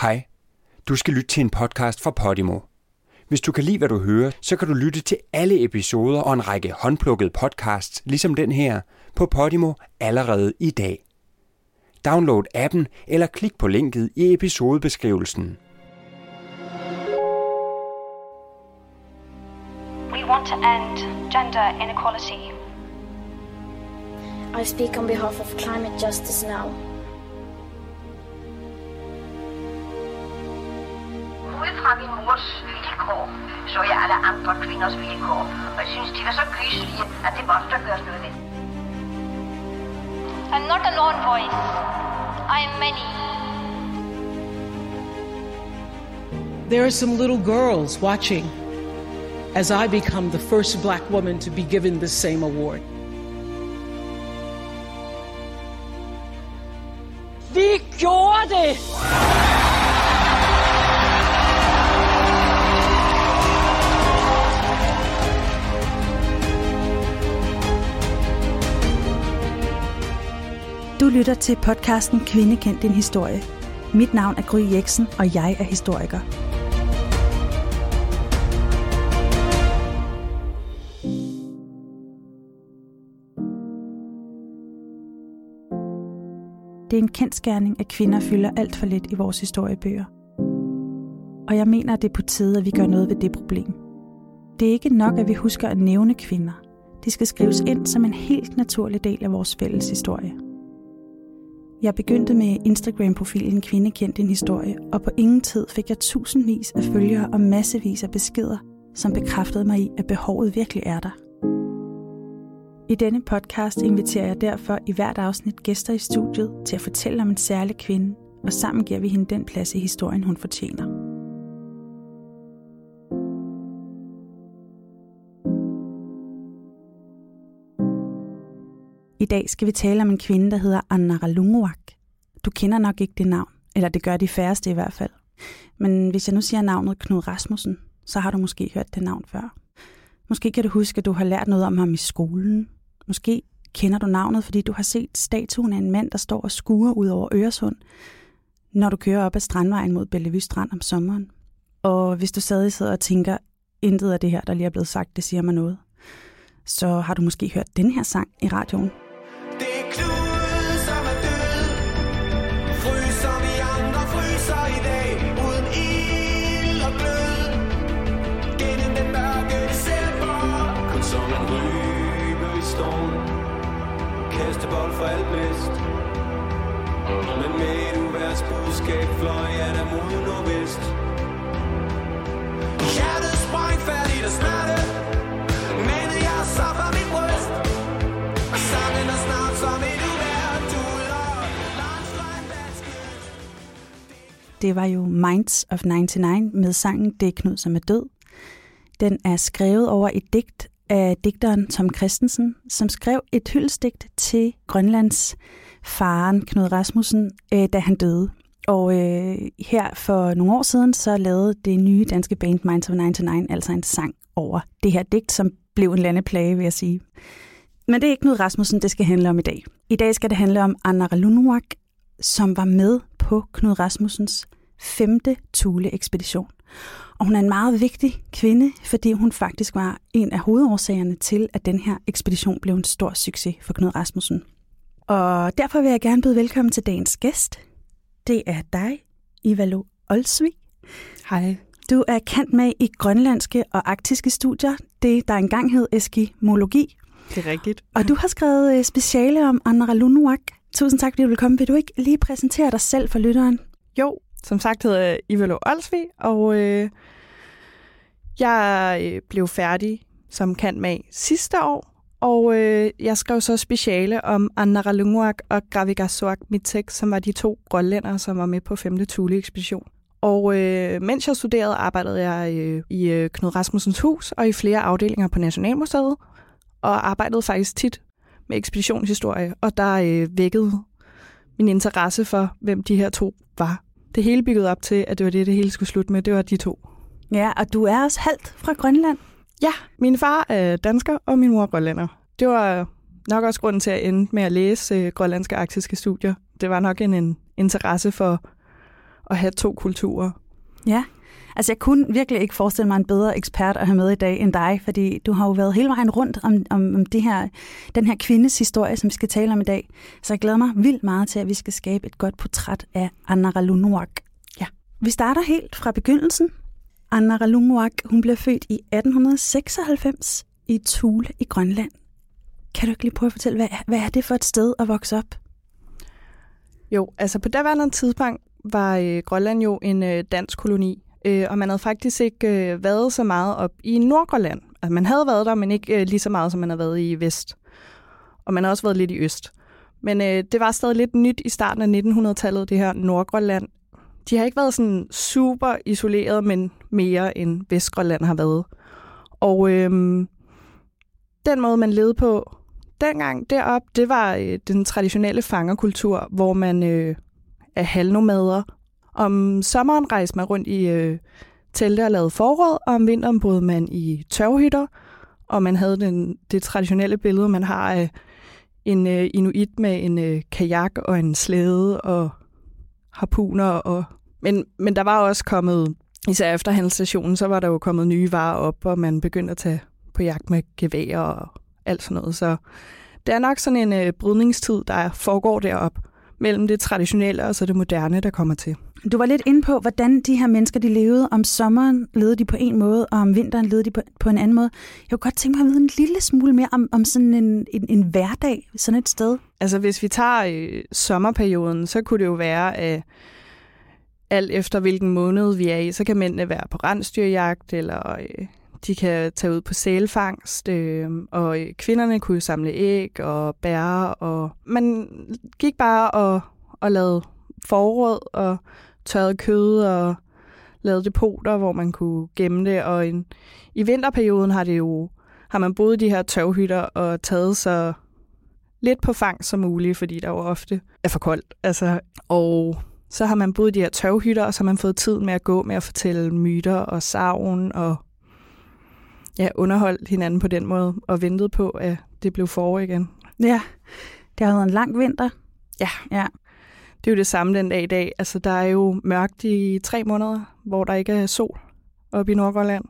Hej. Du skal lytte til en podcast fra Podimo. Hvis du kan lide, hvad du hører, så kan du lytte til alle episoder og en række håndplukkede podcasts, ligesom den her, på Podimo allerede i dag. Download appen eller klik på linket i episodebeskrivelsen. We want to end gender inequality. I speak on behalf of climate justice now. Mors vilkår, så jeg alle andre kvinders vilkår. Og jeg synes, de var så gyselige, at det måtte der gøres noget ved. I'm not a lone voice. I am many. There are some little girls watching as I become the first black woman to be given the same award. Vi gjorde det! Du lytter til podcasten Kvinde kendt din historie. Mit navn er Gry Jeksen, og jeg er historiker. Det er en kendskærning, at kvinder fylder alt for lidt i vores historiebøger. Og jeg mener, at det er på tide, at vi gør noget ved det problem. Det er ikke nok, at vi husker at nævne kvinder. De skal skrives ind som en helt naturlig del af vores fælles historie. Jeg begyndte med Instagram-profilen Kvinde kendt din historie, og på ingen tid fik jeg tusindvis af følgere og massevis af beskeder, som bekræftede mig i, at behovet virkelig er der. I denne podcast inviterer jeg derfor i hvert afsnit gæster i studiet til at fortælle om en særlig kvinde, og sammen giver vi hende den plads i historien, hun fortjener. I dag skal vi tale om en kvinde, der hedder Anna Ralunguak. Du kender nok ikke det navn, eller det gør de færreste i hvert fald. Men hvis jeg nu siger navnet Knud Rasmussen, så har du måske hørt det navn før. Måske kan du huske, at du har lært noget om ham i skolen. Måske kender du navnet, fordi du har set statuen af en mand, der står og skuer ud over Øresund, når du kører op ad Strandvejen mod Bellevue Strand om sommeren. Og hvis du stadig sidder og tænker, intet af det her, der lige er blevet sagt, det siger mig noget, så har du måske hørt den her sang i radioen. Kastebold for alt bedst Men med et uværs budskab Fløj jeg der mod nordvest Hjertet sprang færdigt og smerte Men jeg så var mit bryst sangen er snart som et uvær, du. Det var jo Minds of 99 med sangen Det er Knud, som er død. Den er skrevet over et digt af digteren Tom Christensen, som skrev et hyldestigt til Grønlands faren Knud Rasmussen, øh, da han døde. Og øh, her for nogle år siden, så lavede det nye danske band Minds of 99 altså en sang over det her digt, som blev en landeplage, vil jeg sige. Men det er ikke Knud Rasmussen, det skal handle om i dag. I dag skal det handle om Anna Ralunuak, som var med på Knud Rasmussens femte Thule-ekspedition. Og hun er en meget vigtig kvinde, fordi hun faktisk var en af hovedårsagerne til, at den her ekspedition blev en stor succes for Knud Rasmussen. Og derfor vil jeg gerne byde velkommen til dagens gæst. Det er dig, Ivalo Olsvig. Hej. Du er kendt med i grønlandske og arktiske studier, det der engang hed eskimologi. Det er rigtigt. Og du har skrevet øh, speciale om Anna Ralunuak. Tusind tak, fordi du vil komme. Vil du ikke lige præsentere dig selv for lytteren? Jo, som sagt hedder jeg Ivalo Olsvig, og øh, jeg øh, blev færdig som kant med sidste år, og øh, jeg skrev så speciale om Anna Ralunguak og Gravigasuak Mitek, som var de to grønlændere, som var med på 5. Thule-ekspedition. Og øh, mens jeg studerede, arbejdede jeg øh, i øh, Knud Rasmussens hus og i flere afdelinger på Nationalmuseet, og arbejdede faktisk tit med ekspeditionshistorie, og der øh, vækkede min interesse for, hvem de her to var. Det hele byggede op til, at det var det, det hele skulle slutte med. Det var de to. Ja, og du er også halvt fra Grønland. Ja, min far er dansker, og min mor er grønlænder. Det var nok også grunden til at ende med at læse øh, grønlandske arktiske studier. Det var nok en, en interesse for at have to kulturer. Ja, altså jeg kunne virkelig ikke forestille mig en bedre ekspert at have med i dag end dig, fordi du har jo været hele vejen rundt om, om, om det her, den her kvindes historie, som vi skal tale om i dag. Så jeg glæder mig vildt meget til, at vi skal skabe et godt portræt af Anna Ralunuak. Ja. Vi starter helt fra begyndelsen. Anna Ralunuak, hun blev født i 1896 i Thule i Grønland. Kan du ikke lige prøve at fortælle, hvad, hvad er det for et sted at vokse op? Jo, altså på daværende tidspunkt var øh, Grønland jo en øh, dansk koloni, øh, og man havde faktisk ikke øh, været så meget op i Nordgrønland. Altså, man havde været der, men ikke øh, lige så meget, som man havde været i vest. Og man har også været lidt i øst. Men øh, det var stadig lidt nyt i starten af 1900-tallet, det her Nordgrønland. De har ikke været sådan super isoleret, men mere end Vestgrønland har været. Og øh, den måde, man levede på dengang derop, det var øh, den traditionelle fangerkultur, hvor man øh, er halvnomader. Om sommeren rejste man rundt i øh, telte og lavede forråd, og om vinteren boede man i tørvhytter, og man havde den, det traditionelle billede, man har af en øh, inuit med en øh, kajak og en slæde og harpuner. Og, men, men der var også kommet, især efter handelsstationen, så var der jo kommet nye varer op, og man begyndte at tage på jagt med gevær og alt sådan noget. Så det er nok sådan en øh, brydningstid, der foregår derop mellem det traditionelle og så det moderne, der kommer til. Du var lidt inde på, hvordan de her mennesker de levede. Om sommeren levede de på en måde, og om vinteren levede de på, på en anden måde. Jeg kunne godt tænke mig at vide en lille smule mere om, om sådan en, en, en hverdag sådan et sted. Altså hvis vi tager øh, sommerperioden, så kunne det jo være, at alt efter hvilken måned vi er i, så kan mændene være på rensdyrjagt, eller øh, de kan tage ud på sælfangst, øh, og øh, kvinderne kunne jo samle æg og bær, og man gik bare og, og lavede forråd og tørrede kød og lavede depoter, hvor man kunne gemme det, og en, i vinterperioden har det jo har man boet i de her tørvhytter og taget så lidt på fang som muligt, fordi der jo ofte er for koldt. Altså, og så har man boet i de her tørvhytter, og så har man fået tid med at gå med at fortælle myter og savn og ja, underholdt hinanden på den måde, og ventet på, at det blev forår igen. Ja, det har været en lang vinter. Ja. Ja. Det er jo det samme den dag i dag. Altså, der er jo mørkt i tre måneder, hvor der ikke er sol oppe i Nordgrønland.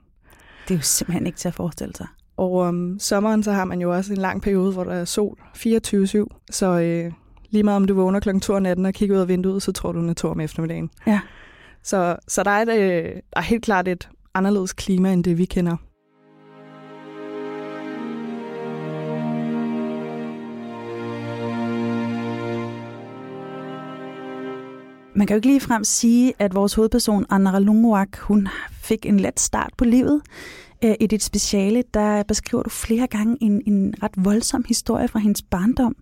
Det er jo simpelthen ikke til at forestille sig. Og om sommeren, så har man jo også en lang periode, hvor der er sol 24-7. Så øh, lige meget om du vågner kl. 2 om natten og kigger ud af vinduet, så tror du, den er to om eftermiddagen. Ja. Så, så der, er et, øh, der er helt klart et anderledes klima, end det vi kender. Man kan jo ikke ligefrem sige, at vores hovedperson, Anna Lunguak, hun fik en let start på livet. Øh, I dit speciale, der beskriver du flere gange en, en ret voldsom historie fra hendes barndom.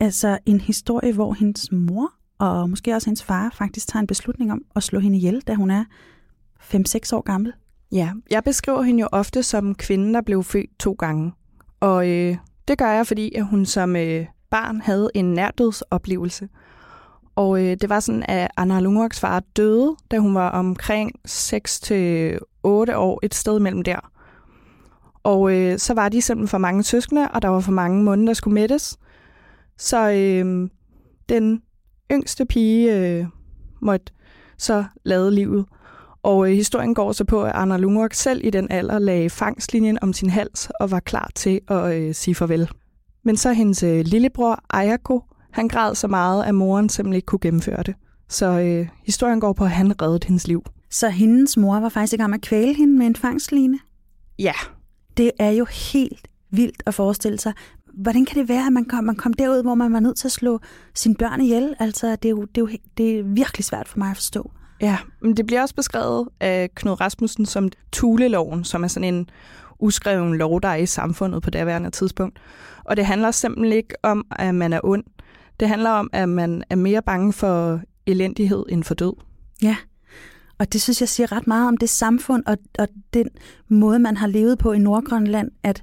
Altså en historie, hvor hendes mor og måske også hendes far faktisk tager en beslutning om at slå hende ihjel, da hun er 5-6 år gammel. Ja, jeg beskriver hende jo ofte som kvinden, der blev født to gange. Og øh, det gør jeg, fordi at hun som øh, barn havde en nærdødsoplevelse. Og øh, det var sådan, at Anna Lungoks far døde, da hun var omkring 6-8 år, et sted mellem der. Og øh, så var de simpelthen for mange søskende, og der var for mange munde, der skulle mættes. Så øh, den yngste pige øh, måtte så lade livet. Og øh, historien går så på, at Anna Lungok selv i den alder lagde fangstlinjen om sin hals og var klar til at øh, sige farvel. Men så hendes øh, lillebror Ayako, han græd så meget, at moren simpelthen ikke kunne gennemføre det. Så øh, historien går på, at han reddede hendes liv. Så hendes mor var faktisk i gang med at kvæle hende med en fangstline? Ja. Det er jo helt vildt at forestille sig. Hvordan kan det være, at man kom, man kom derud, hvor man var nødt til at slå sine børn ihjel? Altså, det er jo, det er, jo, det er virkelig svært for mig at forstå. Ja, men det bliver også beskrevet af Knud Rasmussen som Tuleloven, som er sådan en uskreven lov, der er i samfundet på det værende tidspunkt. Og det handler simpelthen ikke om, at man er ond. Det handler om, at man er mere bange for elendighed end for død. Ja, og det synes jeg siger ret meget om det samfund og, og den måde, man har levet på i Nordgrønland, at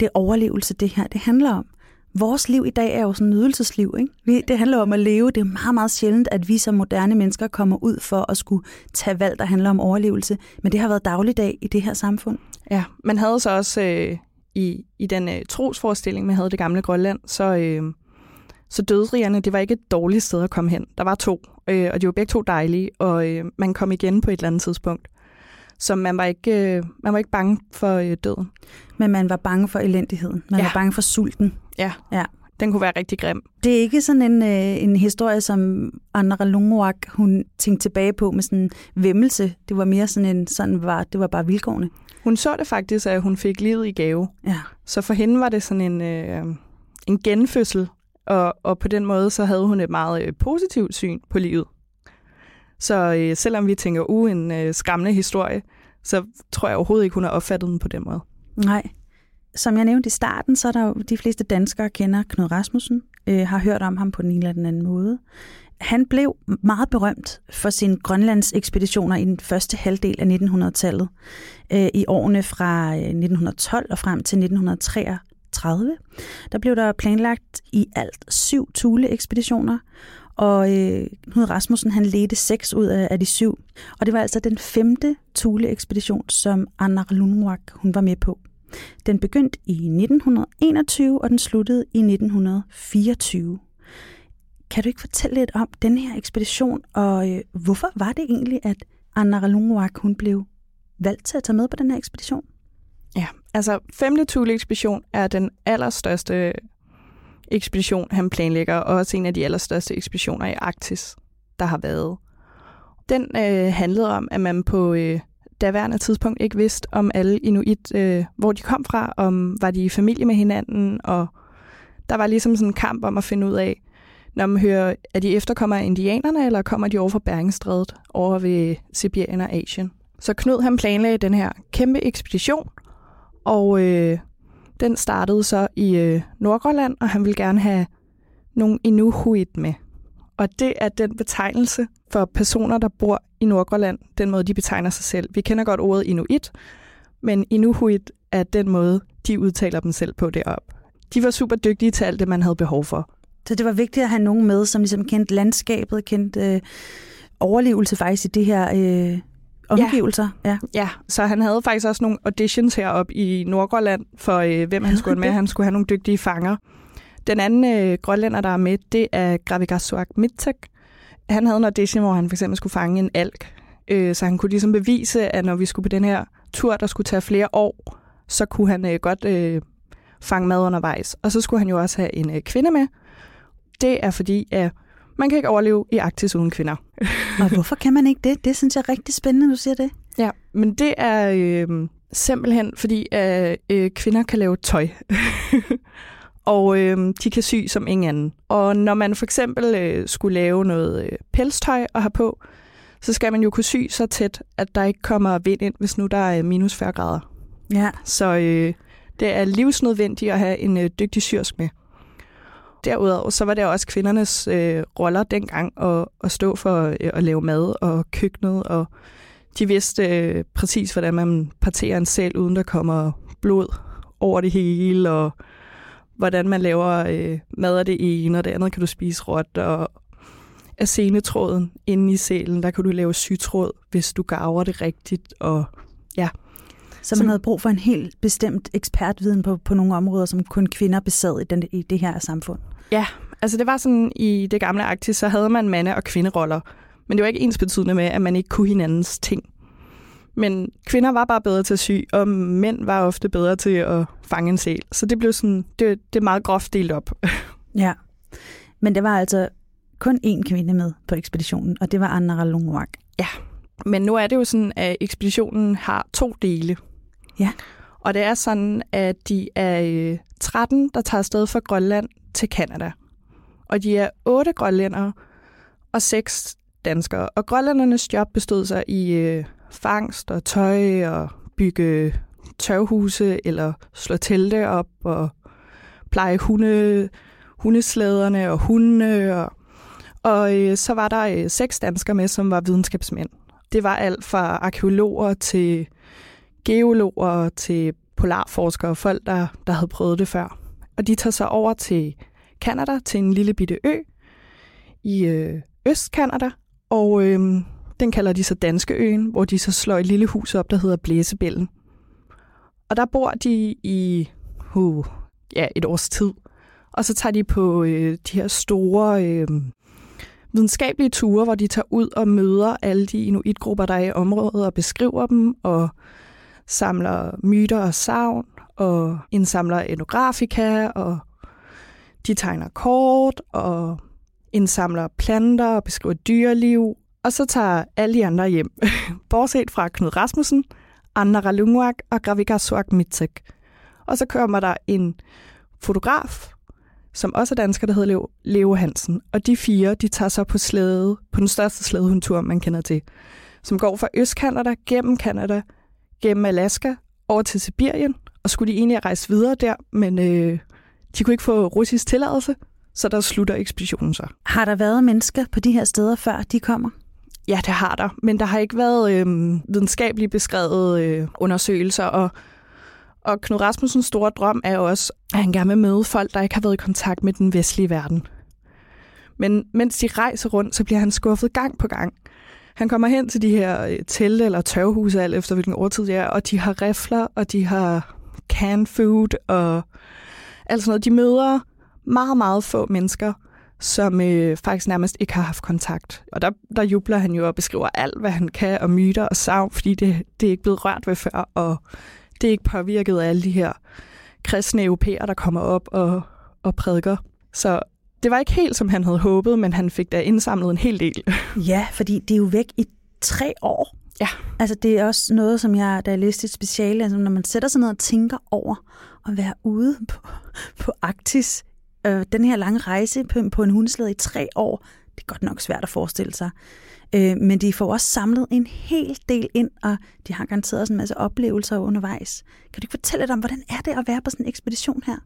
det er overlevelse, det her det handler om. Vores liv i dag er jo sådan en nydelsesliv. Ikke? Vi, det handler om at leve. Det er meget, meget sjældent, at vi som moderne mennesker kommer ud for at skulle tage valg, der handler om overlevelse. Men det har været dagligdag i det her samfund. Ja, man havde så også øh, i, i den øh, trosforestilling, man havde det gamle Grønland, så, øh, så dødsrigerne, det var ikke et dårligt sted at komme hen. Der var to, øh, og de var begge to dejlige, og øh, man kom igen på et eller andet tidspunkt. Så man var ikke, øh, man var ikke bange for øh, døden. Men man var bange for elendigheden. Man Ja. var bange for sulten. Ja. Ja. Den kunne være rigtig grim. Det er ikke sådan en, øh, en historie, som Anna Lungwak, hun tænkte tilbage på med sådan en vemmelse. Det var mere sådan en, sådan var, det var bare vilkårene. Hun så det faktisk, at hun fik livet i gave. Ja. Så for hende var det sådan en, øh, en genfødsel, og, og på den måde så havde hun et meget øh, positivt syn på livet. Så øh, selvom vi tænker, uh, en øh, skræmmende historie, så tror jeg overhovedet ikke, hun har opfattet den på den måde. Nej. Som jeg nævnte i starten, så er der jo de fleste danskere kender Knud Rasmussen, øh, har hørt om ham på den ene eller den anden måde. Han blev meget berømt for sine Grønlands ekspeditioner i den første halvdel af 1900-tallet, øh, i årene fra øh, 1912 og frem til 30, Der blev der planlagt i alt syv Thule-ekspeditioner, og øh, Knud Rasmussen han ledte seks ud af, af de syv. Og det var altså den femte Thule-ekspedition, som Anna Lundmark hun var med på. Den begyndte i 1921, og den sluttede i 1924. Kan du ikke fortælle lidt om den her ekspedition, og øh, hvorfor var det egentlig, at Anna Lundmark hun blev valgt til at tage med på den her ekspedition? Ja, altså femte Thule-ekspedition er den allerstørste ekspedition, han planlægger, og også en af de allerstørste ekspeditioner i Arktis, der har været. Den øh, handlede om, at man på øh, daværende tidspunkt ikke vidste, om alle inuit, øh, hvor de kom fra, om var de i familie med hinanden, og der var ligesom sådan en kamp om at finde ud af, når man hører, er de efterkommer af indianerne, eller kommer de over fra Beringstrædet, over ved Sibirien og Asien. Så Knud han planlagde den her kæmpe ekspedition, og øh, den startede så i øh, Nordgrønland, og han ville gerne have nogle Inuhuit med. Og det er den betegnelse for personer, der bor i Nordgrønland, den måde, de betegner sig selv. Vi kender godt ordet Inuit, men Inuhuit er den måde, de udtaler dem selv på derop. De var super dygtige til alt det, man havde behov for. Så det var vigtigt at have nogen med, som ligesom kendte landskabet, kendte øh, overlevelse faktisk i det her øh, omgivelser. Ja. Ja, så han havde faktisk også nogle auditions heroppe i Nordgrønland for, øh, hvem han skulle med. Han skulle have nogle dygtige fanger. Den anden øh, grønlænder, der er med, det er Gravigassuaq Mittek. Han havde en audition, hvor han for eksempel skulle fange en alk. Øh, så han kunne ligesom bevise, at når vi skulle på den her tur, der skulle tage flere år, så kunne han øh, godt øh, fange mad undervejs. Og så skulle han jo også have en øh, kvinde med. Det er fordi, at man kan ikke overleve i Arktis uden kvinder. Og hvorfor kan man ikke det? Det synes jeg er rigtig spændende, du siger det. Ja, men det er øh, simpelthen fordi, at øh, kvinder kan lave tøj. og øh, de kan sy som ingen anden. Og når man for eksempel øh, skulle lave noget øh, pelstøj og have på, så skal man jo kunne sy så tæt, at der ikke kommer vind ind, hvis nu der er minus 40 grader. Ja. Så øh, det er livsnødvendigt at have en øh, dygtig syrsk med. Derudover så var det også kvindernes øh, roller dengang at, at stå for øh, at lave mad og køkkenet, og de vidste øh, præcis, hvordan man parterer en sæl, uden der kommer blod over det hele, og hvordan man laver øh, mad af det ene, og det andet kan du spise råt, og af senetråden inde i sælen, der kan du lave sytråd, hvis du garver det rigtigt, og ja, Så man Som- havde brug for en helt bestemt ekspertviden på, på nogle områder, som kun kvinder besad i, den, i det her samfund. Ja, altså det var sådan, i det gamle Arktis, så havde man mande- og kvinderoller. Men det var ikke ens betydende med, at man ikke kunne hinandens ting. Men kvinder var bare bedre til at sy, og mænd var ofte bedre til at fange en sæl. Så det blev sådan, det, det er meget groft delt op. Ja. Men der var altså kun én kvinde med på ekspeditionen, og det var Anna Lungwak. Men nu er det jo sådan, at ekspeditionen har to dele. Ja. Og det er sådan, at de er øh, 13, der tager afsted fra Grønland til Kanada. Og de er otte grønlændere og seks danskere. Og grønlændernes job bestod sig i øh, fangst og tøj og bygge tørhuse eller slå telte op og pleje hunde, hundeslæderne og hunde. Og, og øh, så var der øh, seks danskere med, som var videnskabsmænd. Det var alt fra arkeologer til geologer til polarforskere, og folk, der, der havde prøvet det før. Og de tager sig over til Kanada, til en lille bitte ø i øh, Østkanada, og øh, den kalder de så Danske Øen, hvor de så slår et lille hus op, der hedder Blæsebællen. Og der bor de i uh, ja, et års tid, og så tager de på øh, de her store øh, videnskabelige ture, hvor de tager ud og møder alle de inuitgrupper, der er i området, og beskriver dem, og samler myter og savn, og indsamler etnografika, og de tegner kort, og indsamler planter og beskriver dyreliv. Og så tager alle de andre hjem, bortset fra Knud Rasmussen, Anna Ralunguak og Gravika Suak Mitek. Og så kommer der en fotograf, som også er dansker, der hedder Leo, Leo Hansen. Og de fire, de tager så på slæde, på den største slædehundtur, man kender til, som går fra Østkanada, gennem Kanada, gennem Alaska, over til Sibirien, og skulle de egentlig rejse videre der, men øh, de kunne ikke få russisk tilladelse, så der slutter ekspeditionen så. Har der været mennesker på de her steder, før de kommer? Ja, det har der, men der har ikke været øh, videnskabeligt beskrevet øh, undersøgelser, og, og Knud Rasmussens store drøm er også, at han gerne vil møde folk, der ikke har været i kontakt med den vestlige verden. Men mens de rejser rundt, så bliver han skuffet gang på gang. Han kommer hen til de her øh, telte eller tørvehuse, alt efter hvilken årtid det er, og de har rifler, og de har canned food, og alt sådan noget. De møder meget, meget få mennesker, som øh, faktisk nærmest ikke har haft kontakt. Og der, der jubler han jo og beskriver alt, hvad han kan, og myter og savn, fordi det, det er ikke blevet rørt ved før, og det er ikke påvirket af alle de her kristne europæer, der kommer op og, og prædiker. Så det var ikke helt, som han havde håbet, men han fik da indsamlet en hel del. Ja, fordi det er jo væk i tre år. Ja. Altså det er også noget, som jeg, da jeg læste et speciale, altså når man sætter sig ned og tænker over at være ude på, på Arktis, øh, den her lange rejse på, på en hundeslæde i tre år, det er godt nok svært at forestille sig. Øh, men de får også samlet en hel del ind, og de har garanteret også en masse oplevelser undervejs. Kan du ikke fortælle lidt om, hvordan er det at være på sådan en ekspedition her?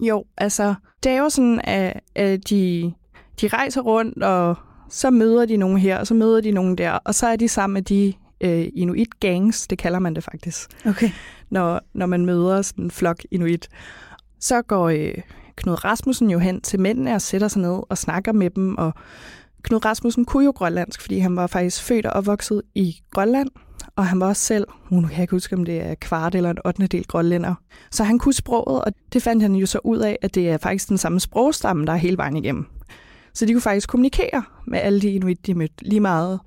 Jo, altså, det er jo sådan, at, at de, de rejser rundt, og så møder de nogen her, og så møder de nogen der, og så er de sammen med de øh, inuit-gangs, det kalder man det faktisk, Okay. når, når man møder sådan en flok inuit. Så går øh, Knud Rasmussen jo hen til mændene og sætter sig ned og snakker med dem, og Knud Rasmussen kunne jo grønlandsk, fordi han var faktisk født og opvokset i Grønland, og han var også selv, nu kan jeg ikke huske, om det er kvart eller en 8. del grønlænder. Så han kunne sproget, og det fandt han jo så ud af, at det er faktisk den samme sprogstamme, der er hele vejen igennem. Så de kunne faktisk kommunikere med alle de inuit, de mødte lige meget,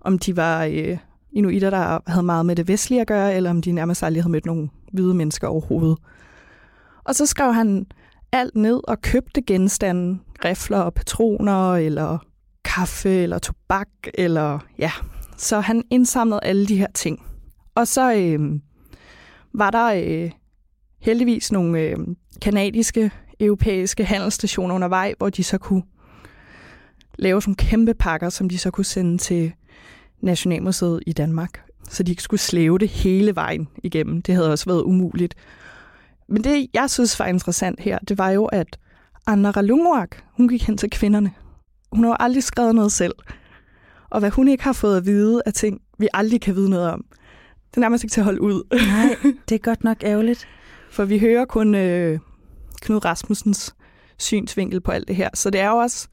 om de var øh, inuitter, der havde meget med det vestlige at gøre, eller om de nærmest aldrig havde mødt nogle hvide mennesker overhovedet. Og så skrev han alt ned og købte genstande, rifler og patroner, eller kaffe, eller tobak, eller ja. Så han indsamlede alle de her ting. Og så øh, var der øh, heldigvis nogle øh, kanadiske, europæiske handelsstationer undervej, hvor de så kunne lave sådan nogle kæmpe pakker, som de så kunne sende til Nationalmuseet i Danmark. Så de ikke skulle slæve det hele vejen igennem. Det havde også været umuligt. Men det, jeg synes var interessant her, det var jo, at Anna Ralunguak, hun gik hen til kvinderne. Hun har jo aldrig skrevet noget selv. Og hvad hun ikke har fået at vide af ting, vi aldrig kan vide noget om, det er nærmest ikke til at holde ud. Nej, det er godt nok ærgerligt. For vi hører kun øh, Knud Rasmussens synsvinkel på alt det her. Så det er jo også,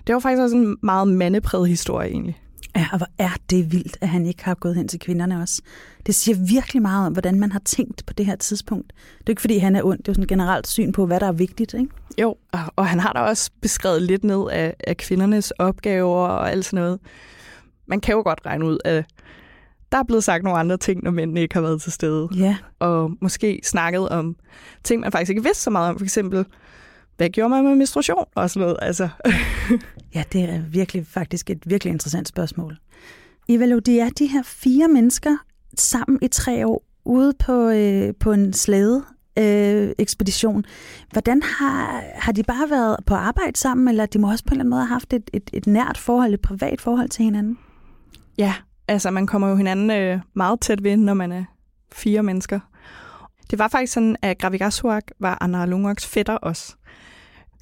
det er jo faktisk også en meget mandepræget historie egentlig. Ja, og hvor er det vildt, at han ikke har gået hen til kvinderne også. Det siger virkelig meget om, hvordan man har tænkt på det her tidspunkt. Det er ikke, fordi han er ond, det er jo sådan generelt syn på, hvad der er vigtigt, ikke? Jo, og, og han har da også beskrevet lidt ned af, af kvindernes opgaver og alt sådan noget. Man kan jo godt regne ud, at der er blevet sagt nogle andre ting, når mændene ikke har været til stede. Ja. Og måske snakket om ting, man faktisk ikke vidste så meget om. For eksempel, hvad gjorde man med menstruation og sådan noget. Altså, Ja, det er virkelig faktisk et virkelig interessant spørgsmål. Ivalo, de er de her fire mennesker sammen i tre år ude på, øh, på en slæde øh, ekspedition. Hvordan har, har de bare været på arbejde sammen, eller de må også på en eller anden måde have haft et, et, et nært forhold, et privat forhold til hinanden? ja, altså man kommer jo hinanden øh, meget tæt ved, når man er fire mennesker. Det var faktisk sådan, at Gravigasuak var Anna Lunguaks fætter også.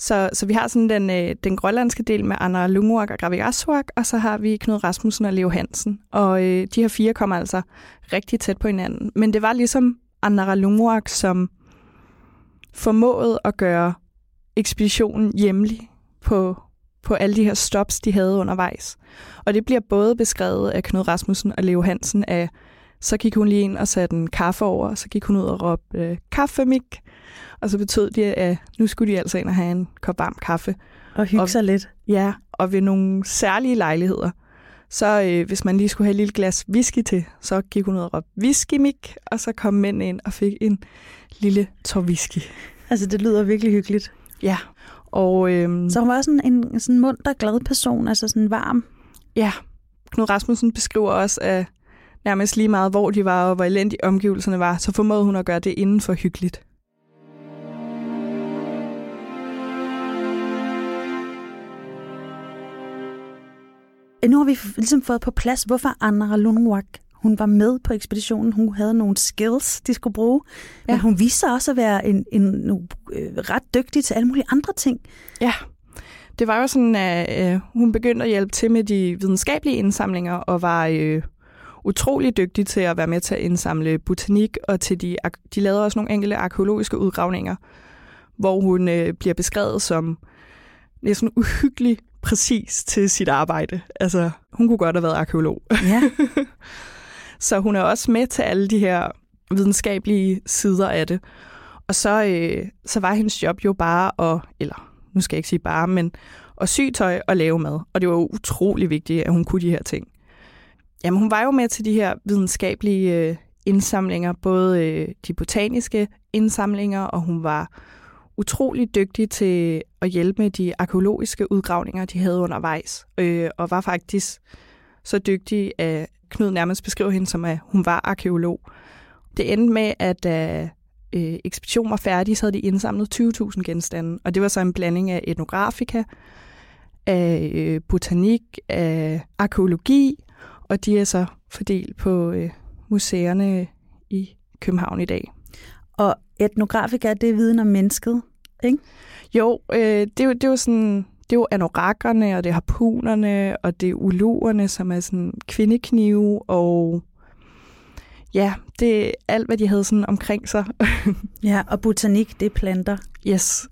Så, så vi har sådan den, øh, den grønlandske del med Anna Lunguak og Gravigasuak, og så har vi Knud Rasmussen og Leo Hansen. Og øh, de her fire kommer altså rigtig tæt på hinanden. Men det var ligesom Anna Lunguak, som formåede at gøre ekspeditionen hjemlig på, på alle de her stops, de havde undervejs. Og det bliver både beskrevet af Knud Rasmussen og Leo Hansen af, så gik hun lige ind og satte en kaffe over, og så gik hun ud og råbte øh, kaffemik, og så betød det, at nu skulle de altså ind og have en kop varm kaffe. Og hygge Og- sig lidt. Ja, og ved nogle særlige lejligheder, så øh, hvis man lige skulle have et lille glas whisky til, så gik hun ud og råbte whisky mik, og så kom mænd ind og fik en lille tår whisky. Altså, det lyder virkelig hyggeligt. Ja, og øhm, Så hun var sådan en sådan munter, glad person, altså sådan varm. ja, Knud Rasmussen beskriver også, at nærmest lige meget, hvor de var og hvor elendige omgivelserne var, så formåede hun at gøre det inden for hyggeligt. Nu har vi ligesom fået på plads, hvorfor Anna Lundwak hun var med på ekspeditionen. Hun havde nogle skills, de skulle bruge. Men Ja. hun viste sig også at være en, en, en øh, ret dygtig til alle mulige andre ting. Ja, det var jo sådan, at øh, hun begyndte at hjælpe til med de videnskabelige indsamlinger, og var øh, utrolig dygtig til at være med til at indsamle botanik, og til de, de lavede også nogle enkelte arkeologiske udgravninger, hvor hun øh, bliver beskrevet som næsten uhyggelig præcis til sit arbejde. Altså, hun kunne godt have været arkeolog. Ja. Så hun er også med til alle de her videnskabelige sider af det. Og så, øh, så var hendes job jo bare at, eller nu skal jeg ikke sige bare, men at sy tøj og lave mad. Og det var utrolig vigtigt, at hun kunne de her ting. Jamen, hun var jo med til de her videnskabelige øh, indsamlinger, både øh, de botaniske indsamlinger, og hun var utrolig dygtig til at hjælpe med de arkeologiske udgravninger, de havde undervejs, øh, og var faktisk så dygtig, at Knud nærmest beskriver hende som, at hun var arkeolog. Det endte med, at da øh, ekspeditionen var færdig, så havde de indsamlet 20.000 genstande, og det var så en blanding af etnografika, af øh, botanik, af arkeologi, og de er så fordelt på øh, museerne i København i dag. Og etnografika, det er viden om mennesket. Jo, øh, det, er jo, det er jo sådan, det er jo anorakkerne, og det er harpunerne, og det er uluerne, som er sådan kvindeknive, og ja, det er alt, hvad de havde sådan omkring sig. Ja, og botanik, det er planter. yes.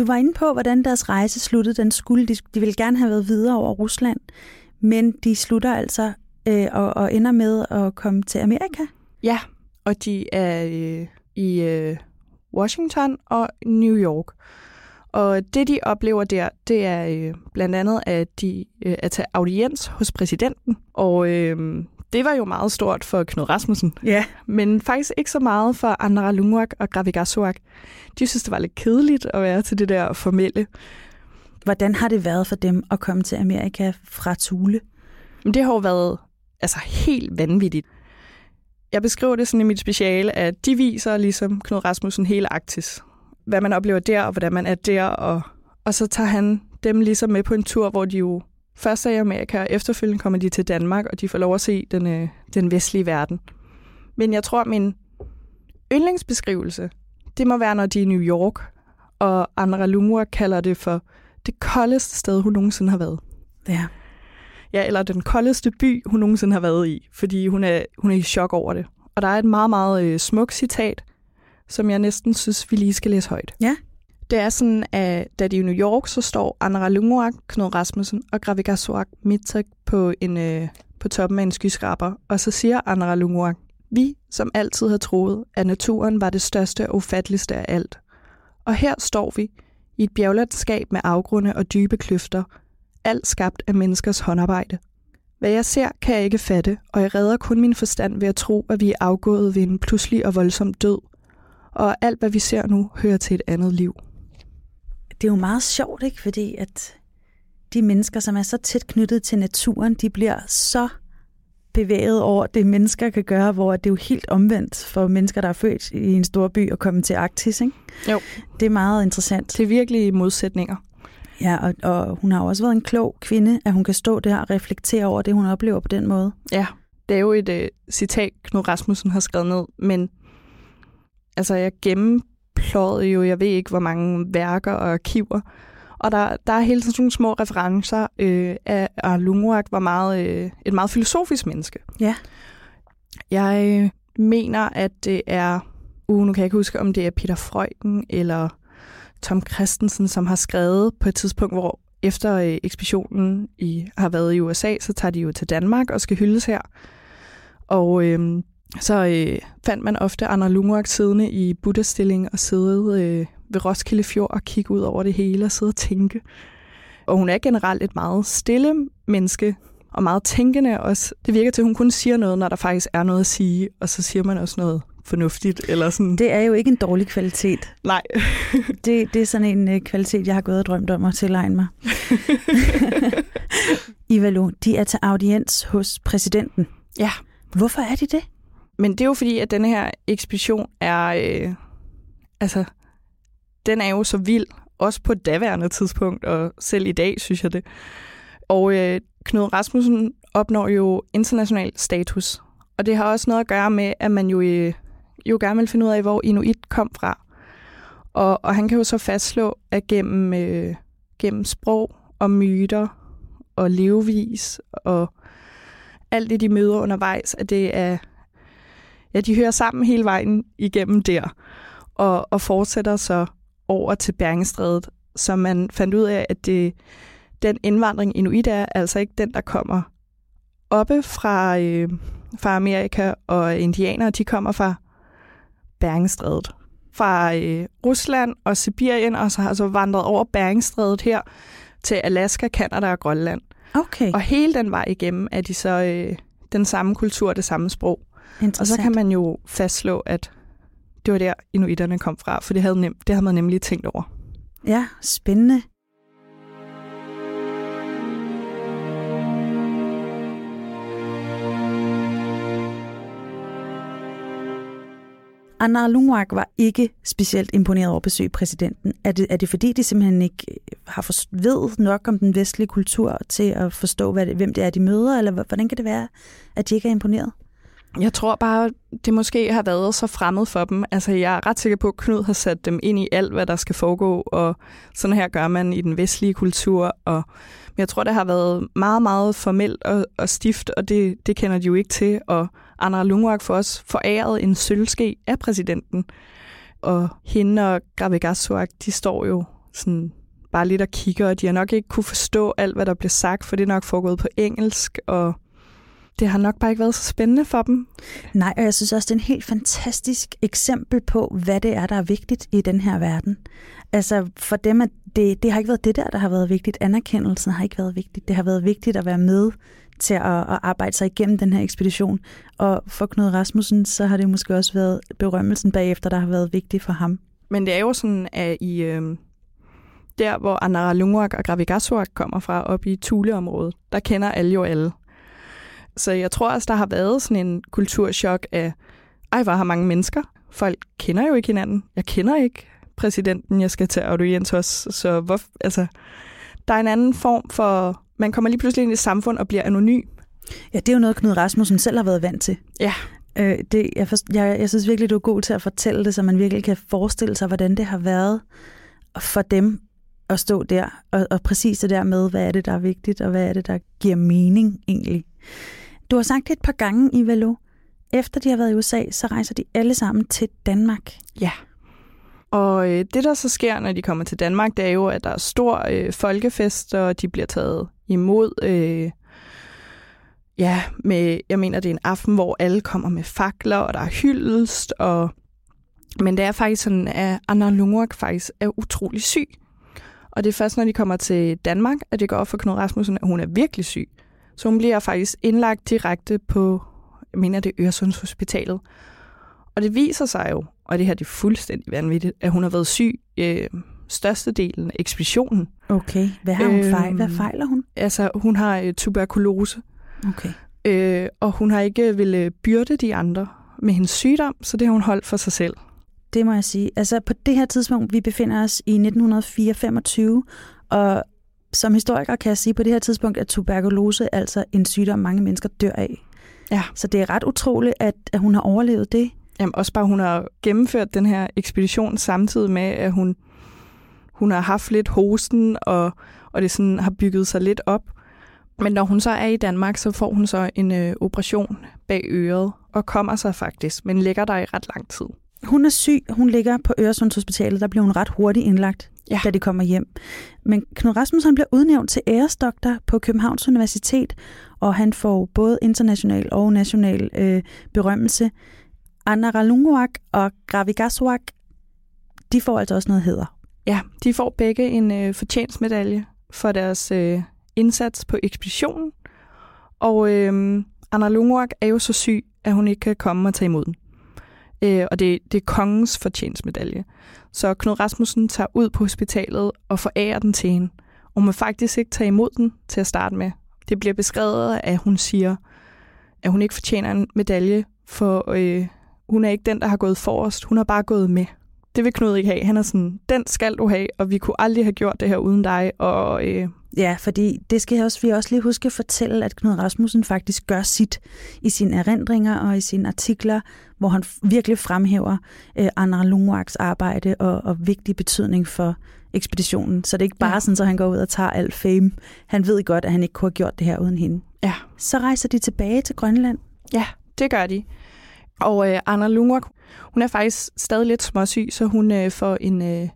Du var inde på, hvordan deres rejse sluttede. Den skulle, de, de ville gerne have været videre over Rusland, men de slutter altså øh, og, og ender med at komme til Amerika. Ja, og de er øh, i øh, Washington og New York. Og det, de oplever der, det er øh, blandt andet, at de øh, er til audiens hos præsidenten. Og øh, det var jo meget stort for Knud Rasmussen. Ja. Men faktisk ikke så meget for Andra Lungwak og Gravigaswak. De synes, det var lidt kedeligt at være til det der formelle. Hvordan har det været for dem at komme til Amerika fra Thule? Men det har jo været altså, helt vanvittigt. Jeg beskriver det sådan i mit speciale, at de viser ligesom Knud Rasmussen hele Arktis. Hvad man oplever der, og hvordan man er der. Og, og så tager han dem ligesom med på en tur, hvor de jo først er i Amerika, og efterfølgende kommer de til Danmark, og de får lov at se den, øh, den vestlige verden. Men jeg tror, min yndlingsbeskrivelse, det må være, når de er i New York, og Andra Lumur kalder det for det koldeste sted, hun nogensinde har været. Ja. Ja, eller den koldeste by, hun nogensinde har været i, fordi hun er, hun er i chok over det. Og der er et meget, meget øh, smukt citat, som jeg næsten synes, vi lige skal læse højt. Ja. Det er sådan, at da de er i New York, så står Andra Lunguak, Knud Rasmussen og Gravigaswak Mitzek på, en, øh, på toppen af en skyskraber. Og så siger Andra Lunguak, vi, som altid har troet, at naturen var det største og ufatteligste af alt. Og her står vi, i et bjerglandskab med afgrunde og dybe kløfter, alt skabt af menneskers håndarbejde. Hvad jeg ser, kan jeg ikke fatte, og jeg redder kun min forstand ved at tro, at vi er afgået ved en pludselig og voldsom død, og alt, hvad vi ser nu, hører til et andet liv. Det er jo meget sjovt, ikke? Fordi at de mennesker, som er så tæt knyttet til naturen, de bliver så bevæget over det, mennesker kan gøre, hvor det er jo helt omvendt for mennesker, der er født i en stor by og komme til Arktis. Ikke? Jo. Det er meget interessant. Det er virkelig modsætninger. Ja, og, og hun har jo også været en klog kvinde, at hun kan stå der og reflektere over det, hun oplever på den måde. Ja, det er jo et øh, citat, Knud Rasmussen har skrevet ned, men altså jeg gennempløjede jo, jeg ved ikke, hvor mange værker og arkiver, og der, der er hele tiden sådan nogle små referencer øh, af, at Lungwak var meget, øh, et meget filosofisk menneske. Ja. Jeg øh, mener, at det er, uh, nu kan jeg ikke huske, om det er Peter Freuchen eller Tom Christensen, som har skrevet på et tidspunkt, hvor efter øh, ekspeditionen i, har været i USA, så tager de jo til Danmark og skal hyldes her. Og øh, så øh, fandt man ofte Anna Lungwak siddende i buddha-stilling og sidde øh, ved Roskilde Fjord og kigge ud over det hele og sidde og tænke. og hun er generelt et meget stille menneske, og meget tænkende også. Det virker til, at hun kun siger noget, når der faktisk er noget at sige, og så siger man også noget fornuftigt. Eller sådan. Det er jo ikke en dårlig kvalitet. Nej. det, det er sådan en uh, kvalitet, jeg har gået og drømt om at tilegne mig. Ivalo, de er til audiens hos præsidenten. Ja. Hvorfor er de det? Men det er jo fordi, at denne her ekspedition er... Øh, altså, den er jo så vild, også på et daværende tidspunkt, og selv i dag, synes jeg det. Og øh, Knud Rasmussen opnår jo international status. Og det har også noget at gøre med, at man jo, øh, jo gerne vil finde ud af, hvor Inuit kom fra. Og, og han kan jo så fastslå, at gennem, øh, gennem sprog og myter og levevis og alt det, de møder undervejs, at det er, ja, de hører sammen hele vejen igennem der, og, og fortsætter så over til Bæringstrædet, så man fandt ud af, at det, den indvandring inuit er altså ikke den, der kommer oppe fra, øh, fra Amerika, og indianere, de kommer fra Bæringstrædet. Fra øh, Rusland og Sibirien, og så har så vandret over Bæringstrædet her til Alaska, Kanada og Grønland. Okay. Og hele den vej igennem er de så øh, den samme kultur, det samme sprog. Og så kan man jo fastslå, at det var der, inuiterne kom fra, for det havde, nem, det havde man nemlig tænkt over. Ja, spændende. Anna Lungwak var ikke specielt imponeret over at besøge præsidenten. Er det, er det fordi, de simpelthen ikke øh, har for, ved nok om den vestlige kultur til at forstå, hvad det, hvem det er, de møder? Eller hvordan kan det være, at de ikke er imponeret? Jeg tror bare, det måske har været så fremmed for dem. Altså, jeg er ret sikker på, at Knud har sat dem ind i alt, hvad der skal foregå, og sådan her gør man i den vestlige kultur. Og, men jeg tror, det har været meget, meget formelt og, og stift, og det, det kender de jo ikke til. Og Anna Lungwak får også foræret en sølvske af præsidenten. Og hende og Gravigassuak, de står jo sådan bare lidt og kigger, og de har nok ikke kunne forstå alt, hvad der blev sagt, for det er nok foregået på engelsk, og det har nok bare ikke været så spændende for dem. Nej, og jeg synes også, det er en helt fantastisk eksempel på, hvad det er, der er vigtigt i den her verden. Altså for dem, at det, det har ikke været det der, der har været vigtigt. Anerkendelsen har ikke været vigtigt. Det har været vigtigt at være med til at, at arbejde sig igennem den her ekspedition. Og for Knud Rasmussen, så har det måske også været berømmelsen bagefter, der har været vigtig for ham. Men det er jo sådan, at i øh, der, hvor Anara Lungwak og Gravigassuak kommer fra, op i Thule-området, der kender alle jo alle. Så jeg tror også, der har været sådan en kulturschok af, ej, hvor har mange mennesker. Folk kender jo ikke hinanden. Jeg kender ikke præsidenten, jeg skal til audiens hos. Så hvor, altså, der er en anden form for... Man kommer lige pludselig ind i et samfund og bliver anonym. Ja, det er jo noget, Knud Rasmussen selv har været vant til. Ja. Øh, det, jeg, forst- jeg, jeg synes virkelig, du er god til at fortælle det, så man virkelig kan forestille sig, hvordan det har været for dem at stå der, og, og præcis det der med, hvad er det, der er vigtigt, og hvad er det, der giver mening egentlig. Du har sagt det et par gange i Valo. Efter de har været i USA, så rejser de alle sammen til Danmark. Ja. Og øh, det, der så sker, når de kommer til Danmark, det er jo, at der er stor øh, folkefest, og de bliver taget imod... Øh, ja, med, jeg mener, det er en aften, hvor alle kommer med fakler, og der er hyldest, og... Men det er faktisk sådan, at Anna Lungwak faktisk er utrolig syg. Og det er først, når de kommer til Danmark, at det går op for Knud Rasmussen, at hun er virkelig syg. Så hun bliver faktisk indlagt direkte på, jeg mener, det Øresundshospitalet. Og det viser sig jo, og det her det er fuldstændig vanvittigt, at hun har været syg øh, størstedelen af ekspeditionen. Okay, hvad har hun Øhm, fejl? Hvad fejler hun? Altså, hun har øh, tuberkulose, Okay. øh, og hun har ikke ville byrde de andre med hendes sygdom, så det har hun holdt for sig selv. Det må jeg sige. Altså på det her tidspunkt, vi befinder os i 1924, og som historiker kan jeg sige på det her tidspunkt, at tuberkulose er altså en sygdom, mange mennesker dør af. Ja. Så det er ret utroligt, at, at hun har overlevet det. Jamen også bare, hun har gennemført den her ekspedition samtidig med, at hun, hun har haft lidt hosten, og, og det sådan har bygget sig lidt op. Men når hun så er i Danmark, så får hun så en øh, operation bag øret, og kommer sig faktisk, men ligger der i ret lang tid. Hun er syg, hun ligger på Øresundshospitalet, der bliver hun ret hurtigt indlagt, Ja. da de kommer hjem. Men Knud Rasmussen bliver udnævnt til æresdoktor på Københavns Universitet, og han får både international og national øh, berømmelse. Anna Ralunguak og Gravigaswak, de får altså også noget hæder. Ja, de får begge en øh, fortjensmedalje for deres øh, indsats på ekspeditionen. Og øh, Anna Lungwak er jo så syg, at hun ikke kan komme og tage imod den. Øh, og det, det er kongens fortjensmedalje. Så Knud Rasmussen tager ud på hospitalet og forærer den til hende. Og må faktisk ikke tage imod den til at starte med. Det bliver beskrevet, at hun siger, at hun ikke fortjener en medalje, for øh, hun er ikke den, der har gået forrest. Hun har bare gået med. Det vil Knud ikke have. Han er sådan, den skal du have, og vi kunne aldrig have gjort det her uden dig. Og øh, Ja, fordi det skal også, vi også lige huske at fortælle, at Knud Rasmussen faktisk gør sit i sine erindringer og i sine artikler, hvor han virkelig fremhæver øh, Anna Lungwaks arbejde og, og vigtig betydning for ekspeditionen. Så det er ikke bare Ja. sådan, at han går ud og tager alt fame. Han ved godt, at han ikke kunne have gjort det her uden hende. ja, Så rejser de tilbage til Grønland. Ja, det gør de. Og øh, Anna Lungwak, hun er faktisk stadig lidt småsyg, så hun øh, får en øh,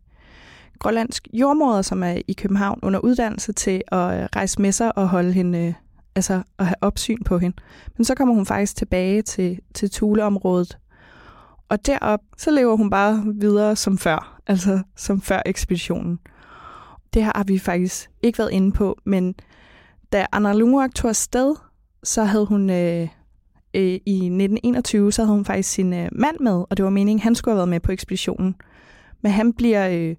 grønlandsk jordmoder, som er i København under uddannelse til at øh, rejse med sig og holde hende, øh, altså at have opsyn på hende. Men så kommer hun faktisk tilbage til, til Thuleområdet. Og derop, så lever hun bare videre som før, altså som før ekspeditionen. Det her har vi faktisk ikke været inde på, men da Anna Lungwak tog afsted, så havde hun øh, øh, i 1921, så havde hun faktisk sin øh, mand med, og det var meningen, han skulle have været med på ekspeditionen. Men han bliver øh,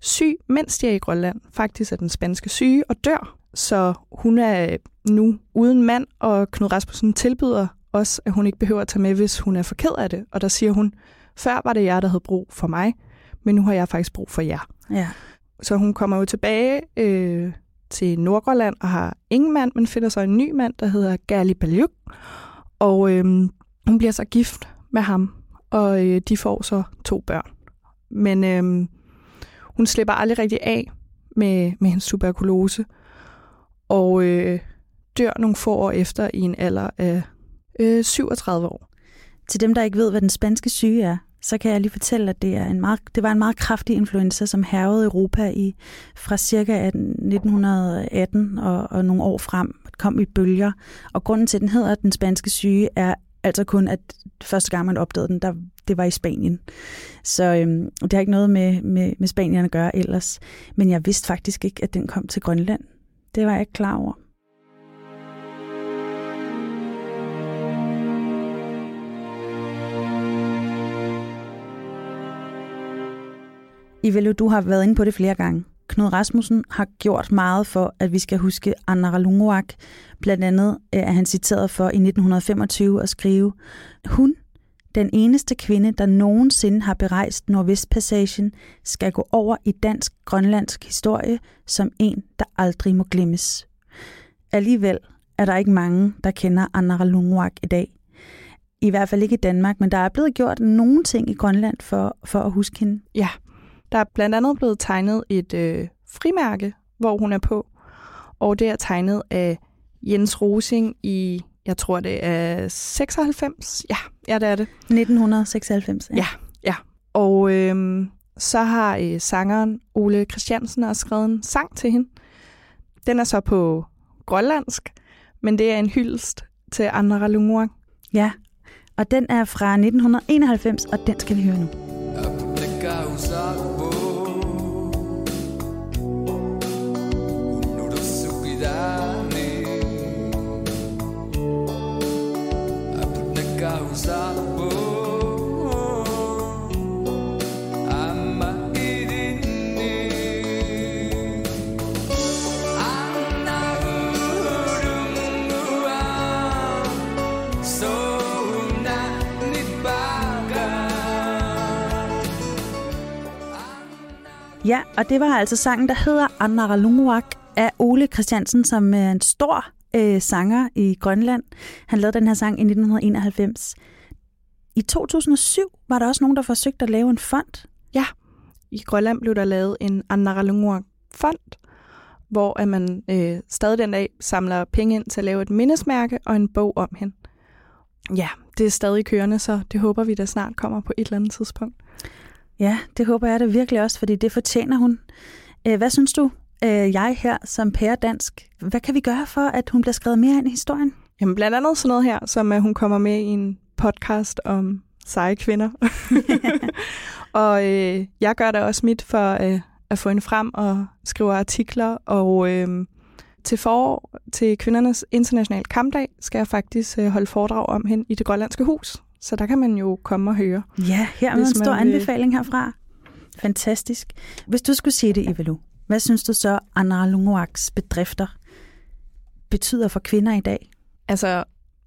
syg, mens de er i Grønland. Faktisk er den spanske syge og dør. Så hun er øh, nu uden mand, og Knud Rasmussen tilbyder også, at hun ikke behøver at tage med, hvis hun er for ked af det. Og der siger hun, før var det jer, der havde brug for mig, men nu har jeg faktisk brug for jer. Ja. Så hun kommer jo tilbage øh, til Nordgrønland og har ingen mand, men finder så en ny mand, der hedder Gerli Baljuk. Og øh, hun bliver så gift med ham, og øh, de får så to børn. Men øh, hun slipper aldrig rigtig af med, med hendes tuberkulose, og øh, dør nogle få år efter i en alder af øh, 37 år. Til dem, der ikke ved, hvad den spanske syge er, så kan jeg lige fortælle, at det, er en meget, det var en meget kraftig influenza, som hervede Europa i fra cirka 1918 og, og nogle år frem, kom i bølger. Og grunden til, at den hedder den spanske syge, er altså kun, at første gang, man opdagede den, der, det var i Spanien. Så øhm, det har ikke noget med, med, med Spanien at gøre ellers. Men jeg vidste faktisk ikke, at den kom til Grønland. Det var jeg ikke klar over. Ivelo, du har været inde på det flere gange. Knud Rasmussen har gjort meget for, at vi skal huske Anna Lungwak. Blandt andet øh, er han citeret for i 1925 at skrive, Hun, den eneste kvinde, der nogensinde har berejst Nordvestpassagen, skal gå over i dansk-grønlandsk historie som en, der aldrig må glemmes. Alligevel er der ikke mange, der kender Anna Lungwak i dag. I hvert fald ikke i Danmark, men der er blevet gjort nogle ting i Grønland for, for at huske hende. Ja, der er blandt andet blevet tegnet et øh, frimærke, hvor hun er på, og det er tegnet af Jens Rosing i, jeg tror det er 96. Ja, ja det er det. 1996. Ja, ja. Og øh, så har øh, sangeren Ole Christiansen også skrevet en sang til hende. Den er så på grønlandsk, men det er en hyldest til Anna Lungwang. Ja, og den er fra 1991, og den skal vi høre nu. Ja, og det var altså sangen, der hedder Anna af Ole Christiansen, som er en stor øh, sanger i Grønland. Han lavede den her sang i 1991. I 2007 var der også nogen, der forsøgte at lave en fond. Ja, i Grønland blev der lavet en Anna Lungwang fond, hvor at man øh, stadig den dag samler penge ind til at lave et mindesmærke og en bog om hende. Ja, det er stadig kørende, så det håber vi, der snart kommer på et eller andet tidspunkt. Ja, det håber jeg da virkelig også, fordi det fortjener hun. Øh, Hvad synes du, øh, jeg her som pæredansk, hvad kan vi gøre for, at hun bliver skrevet mere ind i historien? Jamen blandt andet sådan noget her, som at hun kommer med i en podcast om seje kvinder. og øh, jeg gør da også mit for øh, at at få hende frem og skrive artikler. Og øh, til forår, til kvindernes internationale kampdag, skal jeg faktisk øh, holde foredrag om hende i det grønlandske hus. Så der kan man jo komme og høre. Ja, her er en stor man anbefaling herfra. Fantastisk. Hvis du skulle sige det, Evelu, hvad synes du så, Anna Lungoaks bedrifter betyder for kvinder i dag? Altså,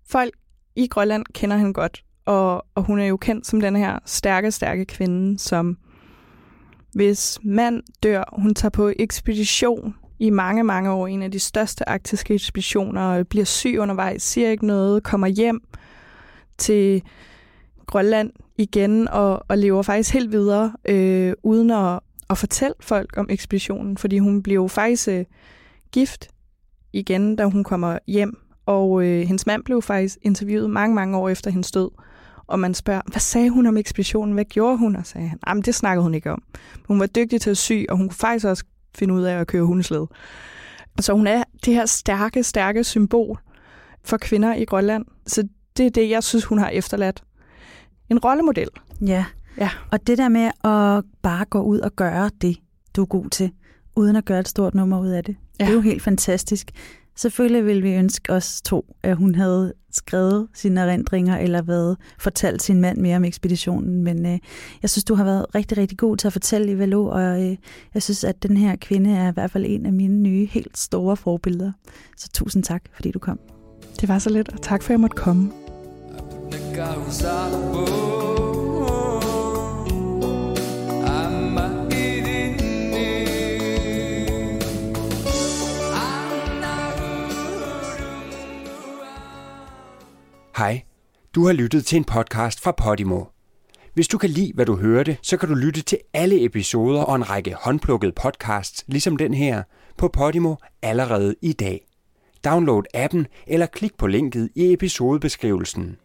folk i Grønland kender hende godt, og, og hun er jo kendt som den her stærke, stærke kvinde, som hvis mand dør, hun tager på ekspedition i mange, mange år, en af de største arktiske ekspeditioner, bliver syg undervejs, siger ikke noget, kommer hjem til Grønland igen og, og lever faktisk helt videre, øh, uden at, at fortælle folk om ekspeditionen, fordi hun bliver jo faktisk øh, gift igen, da hun kommer hjem og øh, hendes mand blev faktisk interviewet mange, mange år efter hendes død. Og man spørger, hvad sagde hun om ekspeditionen? Hvad gjorde hun? Og sagde han, jamen det snakkede hun ikke om. Hun var dygtig til at sy, og hun kunne faktisk også finde ud af at køre hundesled. Så hun er det her stærke, stærke symbol for kvinder i Grønland. Så det er det, jeg synes, hun har efterladt. En rollemodel. Ja. Ja. Og det der med at bare gå ud og gøre det, du er god til, uden at gøre et stort nummer ud af det, ja. det er jo helt fantastisk. Selvfølgelig ville vi ønske os to, at hun havde skrevet sine erindringer eller været fortalt sin mand mere om ekspeditionen, men øh, jeg synes, du har været rigtig, rigtig god til at fortælle i Valo, og øh, jeg synes, at den her kvinde er i hvert fald en af mine nye, helt store forbilleder. Så tusind tak, fordi du kom. Det var så lidt, og tak for, at jeg måtte komme. Hej, du har lyttet til en podcast fra Podimo. Hvis du kan lide, hvad du hørte, så kan du lytte til alle episoder og en række håndplukkede podcasts, ligesom den her, på Podimo allerede i dag. Download appen eller klik på linket i episodebeskrivelsen.